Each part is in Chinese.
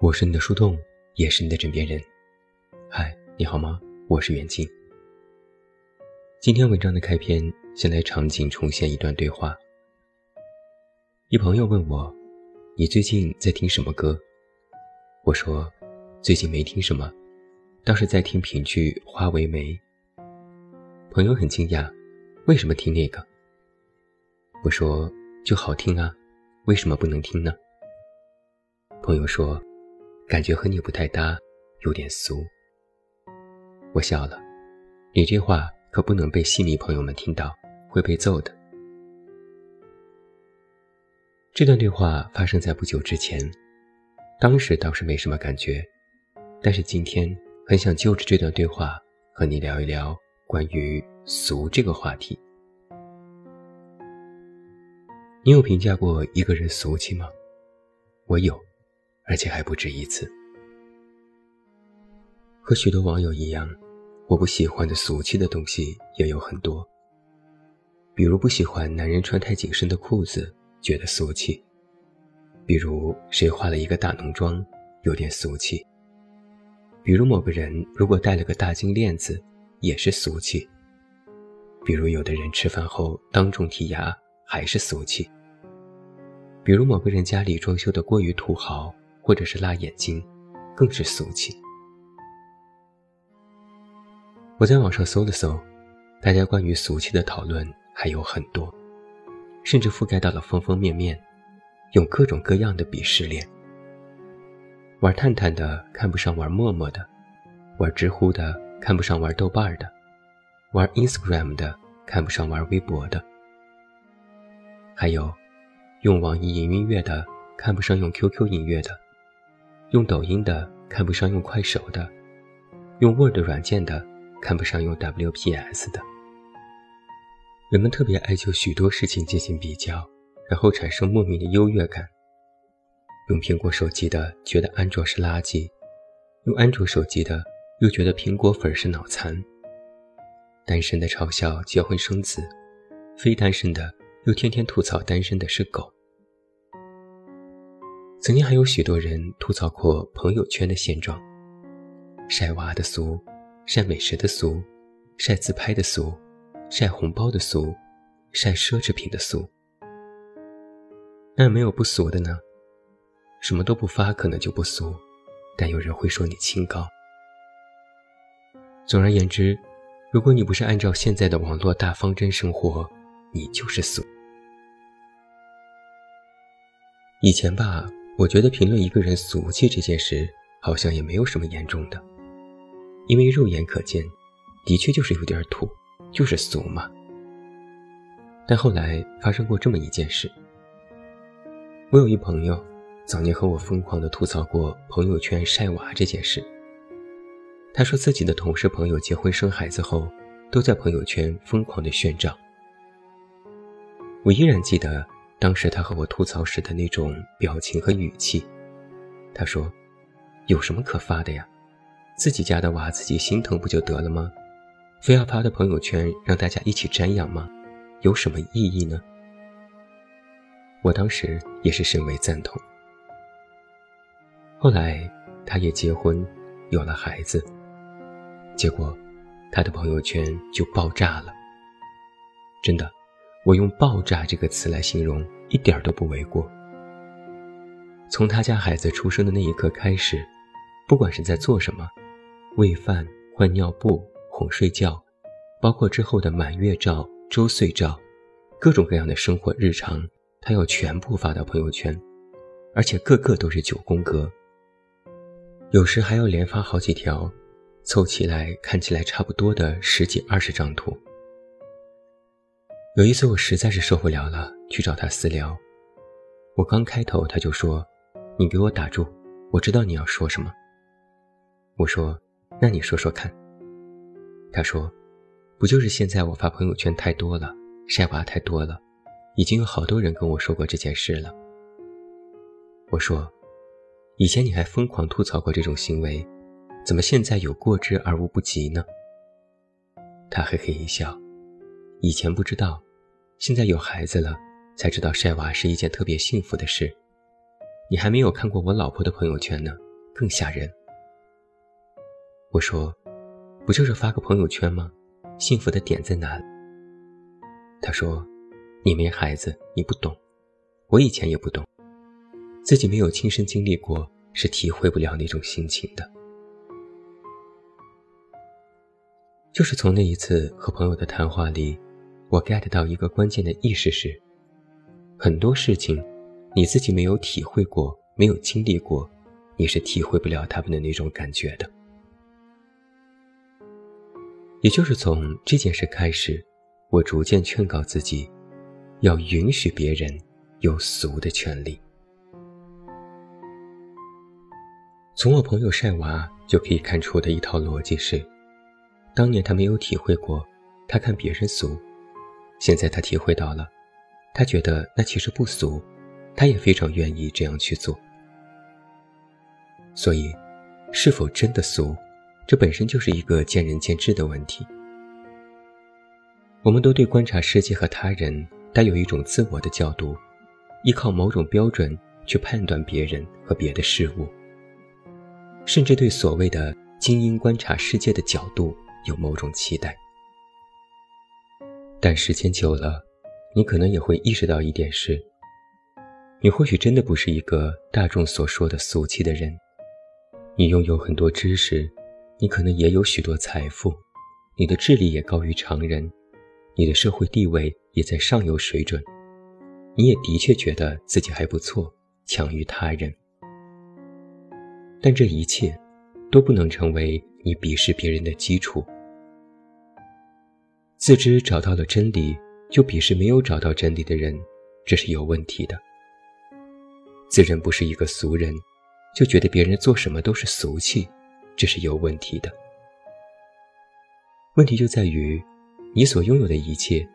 我是你的树洞，也是你的枕边人。嗨，你好吗？我是袁静。今天文章的开篇，先来场景重现一段对话。一朋友问我：“你最近在听什么歌？”我说：“最近没听什么，倒是在听评剧《花为媒》。”朋友很惊讶：“为什么听那个？”我说：“就好听啊，为什么不能听呢？”朋友说。感觉和你不太搭，有点俗。我笑了，你这话可不能被戏迷朋友们听到，会被揍的。这段对话发生在不久之前，当时倒是没什么感觉，但是今天很想就着这段对话和你聊一聊关于俗这个话题。你有评价过一个人俗气吗？我有。而且还不止一次。和许多网友一样，我不喜欢的俗气的东西也有很多。比如不喜欢男人穿太紧身的裤子，觉得俗气；比如谁化了一个大浓妆，有点俗气；比如某个人如果戴了个大金链子，也是俗气；比如有的人吃饭后当众剔牙，还是俗气；比如某个人家里装修的过于土豪。或者是辣眼睛，更是俗气。我在网上搜了搜，大家关于俗气的讨论还有很多，甚至覆盖到了方方面面，用各种各样的鄙视链。玩探探的看不上玩陌陌的，玩知乎的看不上玩豆瓣的，玩 Instagram 的看不上玩微博的，还有用网易云音乐的看不上用 QQ 音乐的。用抖音的看不上用快手的，用 Word 软件的看不上用 WPS 的。人们特别爱就许多事情进行比较，然后产生莫名的优越感。用苹果手机的觉得安卓是垃圾，用安卓手机的又觉得苹果粉是脑残。单身的嘲笑结婚生子，非单身的又天天吐槽单身的是狗。曾经还有许多人吐槽过朋友圈的现状：晒娃的俗，晒美食的俗，晒自拍的俗，晒红包的俗，晒奢侈品的俗。那没有不俗的呢？什么都不发可能就不俗，但有人会说你清高。总而言之，如果你不是按照现在的网络大方针生活，你就是俗。以前吧。我觉得评论一个人俗气这件事，好像也没有什么严重的，因为肉眼可见，的确就是有点土，就是俗嘛。但后来发生过这么一件事，我有一朋友，早年和我疯狂地吐槽过朋友圈晒娃这件事。他说自己的同事朋友结婚生孩子后，都在朋友圈疯狂地炫照。我依然记得。当时他和我吐槽时的那种表情和语气，他说：“有什么可发的呀？自己家的娃自己心疼不就得了吗？非要发到朋友圈让大家一起瞻仰吗？有什么意义呢？”我当时也是深为赞同。后来他也结婚，有了孩子，结果他的朋友圈就爆炸了，真的。我用“爆炸”这个词来形容，一点都不为过。从他家孩子出生的那一刻开始，不管是在做什么，喂饭、换尿布、哄睡觉，包括之后的满月照、周岁照，各种各样的生活日常，他要全部发到朋友圈，而且个个都是九宫格，有时还要连发好几条，凑起来看起来差不多的十几二十张图。有一次，我实在是受不了了，去找他私聊。我刚开头，他就说：“你给我打住，我知道你要说什么。”我说：“那你说说看。”他说：“不就是现在我发朋友圈太多了，晒娃太多了，已经有好多人跟我说过这件事了。”我说：“以前你还疯狂吐槽过这种行为，怎么现在有过之而无不及呢？”他嘿嘿一笑：“以前不知道。”现在有孩子了，才知道晒娃是一件特别幸福的事。你还没有看过我老婆的朋友圈呢，更吓人。我说：“不就是发个朋友圈吗？幸福的点在哪里？”他说：“你没孩子，你不懂。我以前也不懂，自己没有亲身经历过，是体会不了那种心情的。”就是从那一次和朋友的谈话里，我 get 到一个关键的意识是：很多事情，你自己没有体会过，没有经历过，你是体会不了他们的那种感觉的。也就是从这件事开始，我逐渐劝告自己，要允许别人有俗的权利。从我朋友晒娃就可以看出的一套逻辑是：当年他没有体会过，他看别人俗；现在他体会到了，他觉得那其实不俗，他也非常愿意这样去做。所以，是否真的俗？这本身就是一个见仁见智的问题。我们都对观察世界和他人带有一种自我的角度，依靠某种标准去判断别人和别的事物，甚至对所谓的精英观察世界的角度有某种期待。但时间久了，你可能也会意识到一点是：你或许真的不是一个大众所说的俗气的人，你拥有很多知识。你可能也有许多财富，你的智力也高于常人，你的社会地位也在上游水准，你也的确觉得自己还不错，强于他人。但这一切都不能成为你鄙视别人的基础。自知找到了真理，就鄙视没有找到真理的人，这是有问题的。自认不是一个俗人，就觉得别人做什么都是俗气。这是有问题的。问题就在于，你所拥有的一切，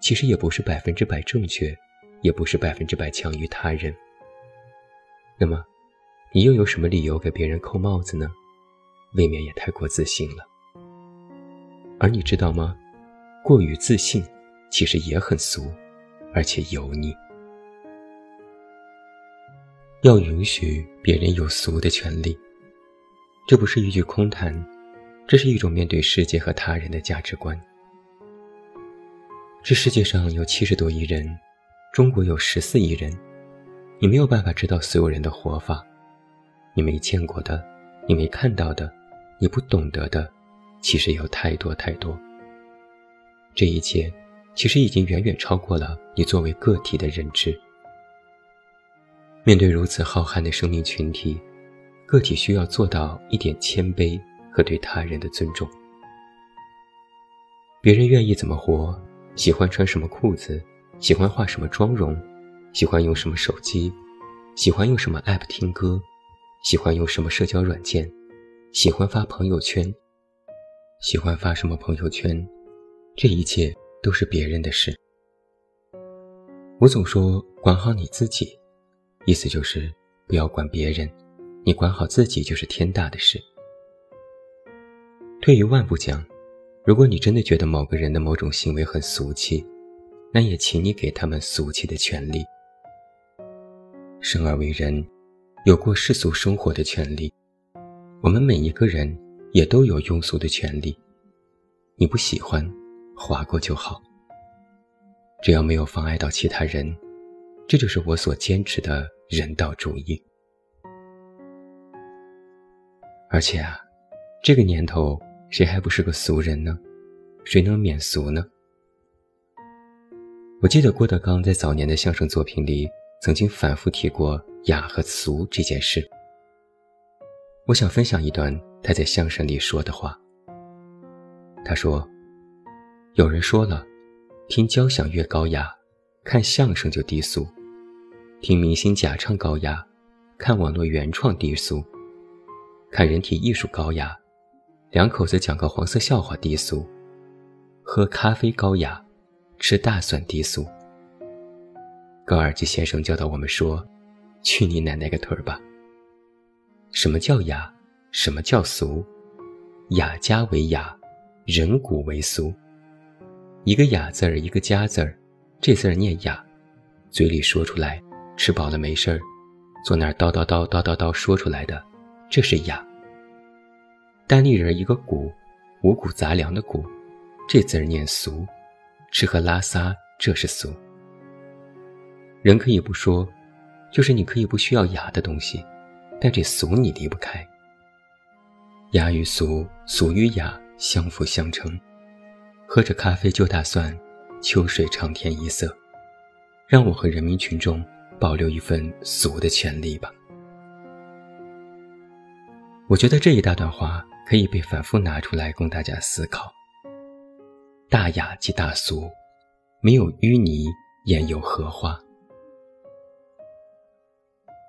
其实也不是百分之百正确，也不是百分之百强于他人。那么，你又有什么理由给别人扣帽子呢？未免也太过自信了。而你知道吗？过于自信，其实也很俗，而且油腻。要允许别人有俗的权利。这不是一句空谈，这是一种面对世界和他人的价值观。这世界上有七十多亿人，中国有十四亿人，你没有办法知道所有人的活法，你没见过的，你没看到的，你不懂得的，其实有太多太多。这一切其实已经远远超过了你作为个体的认知。面对如此浩瀚的生命群体。个体需要做到一点谦卑和对他人的尊重。别人愿意怎么活，喜欢穿什么裤子，喜欢化什么妆容，喜欢用什么手机，喜欢用什么 app 听歌，喜欢用什么社交软件，喜欢发朋友圈，喜欢发什么朋友圈，这一切都是别人的事。我总说管好你自己，意思就是不要管别人。你管好自己就是天大的事。退一万步讲，如果你真的觉得某个人的某种行为很俗气，那也请你给他们俗气的权利。生而为人，有过世俗生活的权利，我们每一个人也都有庸俗的权利。你不喜欢，划过就好。只要没有妨碍到其他人，这就是我所坚持的人道主义。而且啊，这个年头谁还不是个俗人呢？谁能免俗呢？我记得郭德纲在早年的相声作品里曾经反复提过雅和俗这件事。我想分享一段他在相声里说的话。他说：“有人说了，听交响乐高雅，看相声就低俗；听明星假唱高雅，看网络原创低俗。”看人体艺术高雅，两口子讲个黄色笑话低俗；喝咖啡高雅，吃大蒜低俗。高尔基先生教导我们说：“去你奶奶个腿儿吧！”什么叫雅？什么叫俗？雅家为雅，人骨为俗。一个雅字儿，一个家字儿，这字儿念雅，嘴里说出来，吃饱了没事儿，坐那儿叨叨叨叨叨叨说出来的。这是雅。单立人一个谷，五谷杂粮的谷，这字儿念俗，吃喝拉撒这是俗。人可以不说，就是你可以不需要雅的东西，但这俗你离不开。雅与俗，俗与雅相辅相成。喝着咖啡就打算秋水长天一色，让我和人民群众保留一份俗的权利吧。我觉得这一大段话。可以被反复拿出来供大家思考。大雅即大俗，没有淤泥焉有荷花。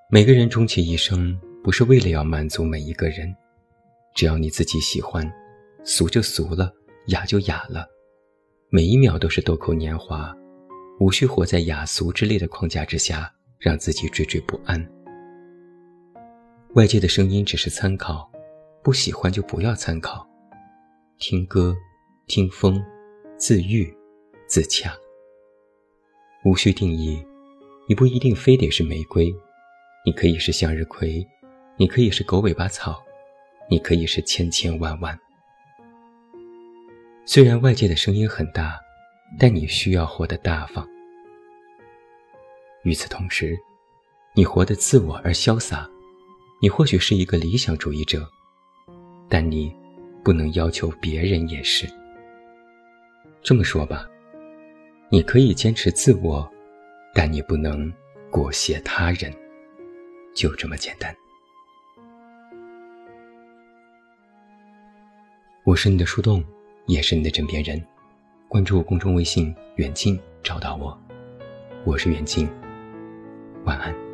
每个人终其一生，不是为了要满足每一个人，只要你自己喜欢，俗就俗了，雅就雅了，每一秒都是豆蔻年华，无需活在雅俗之类的框架之下，让自己惴惴不安。外界的声音只是参考。不喜欢就不要参考，听歌，听风，自愈，自洽。无需定义，你不一定非得是玫瑰，你可以是向日葵，你可以是狗尾巴草，你可以是千千万万。虽然外界的声音很大，但你需要活得大方。与此同时，你活得自我而潇洒，你或许是一个理想主义者。但你不能要求别人也是。这么说吧，你可以坚持自我，但你不能裹挟他人，就这么简单。我是你的树洞，也是你的枕边人。关注公众微信“远近”，找到我。我是远近，晚安。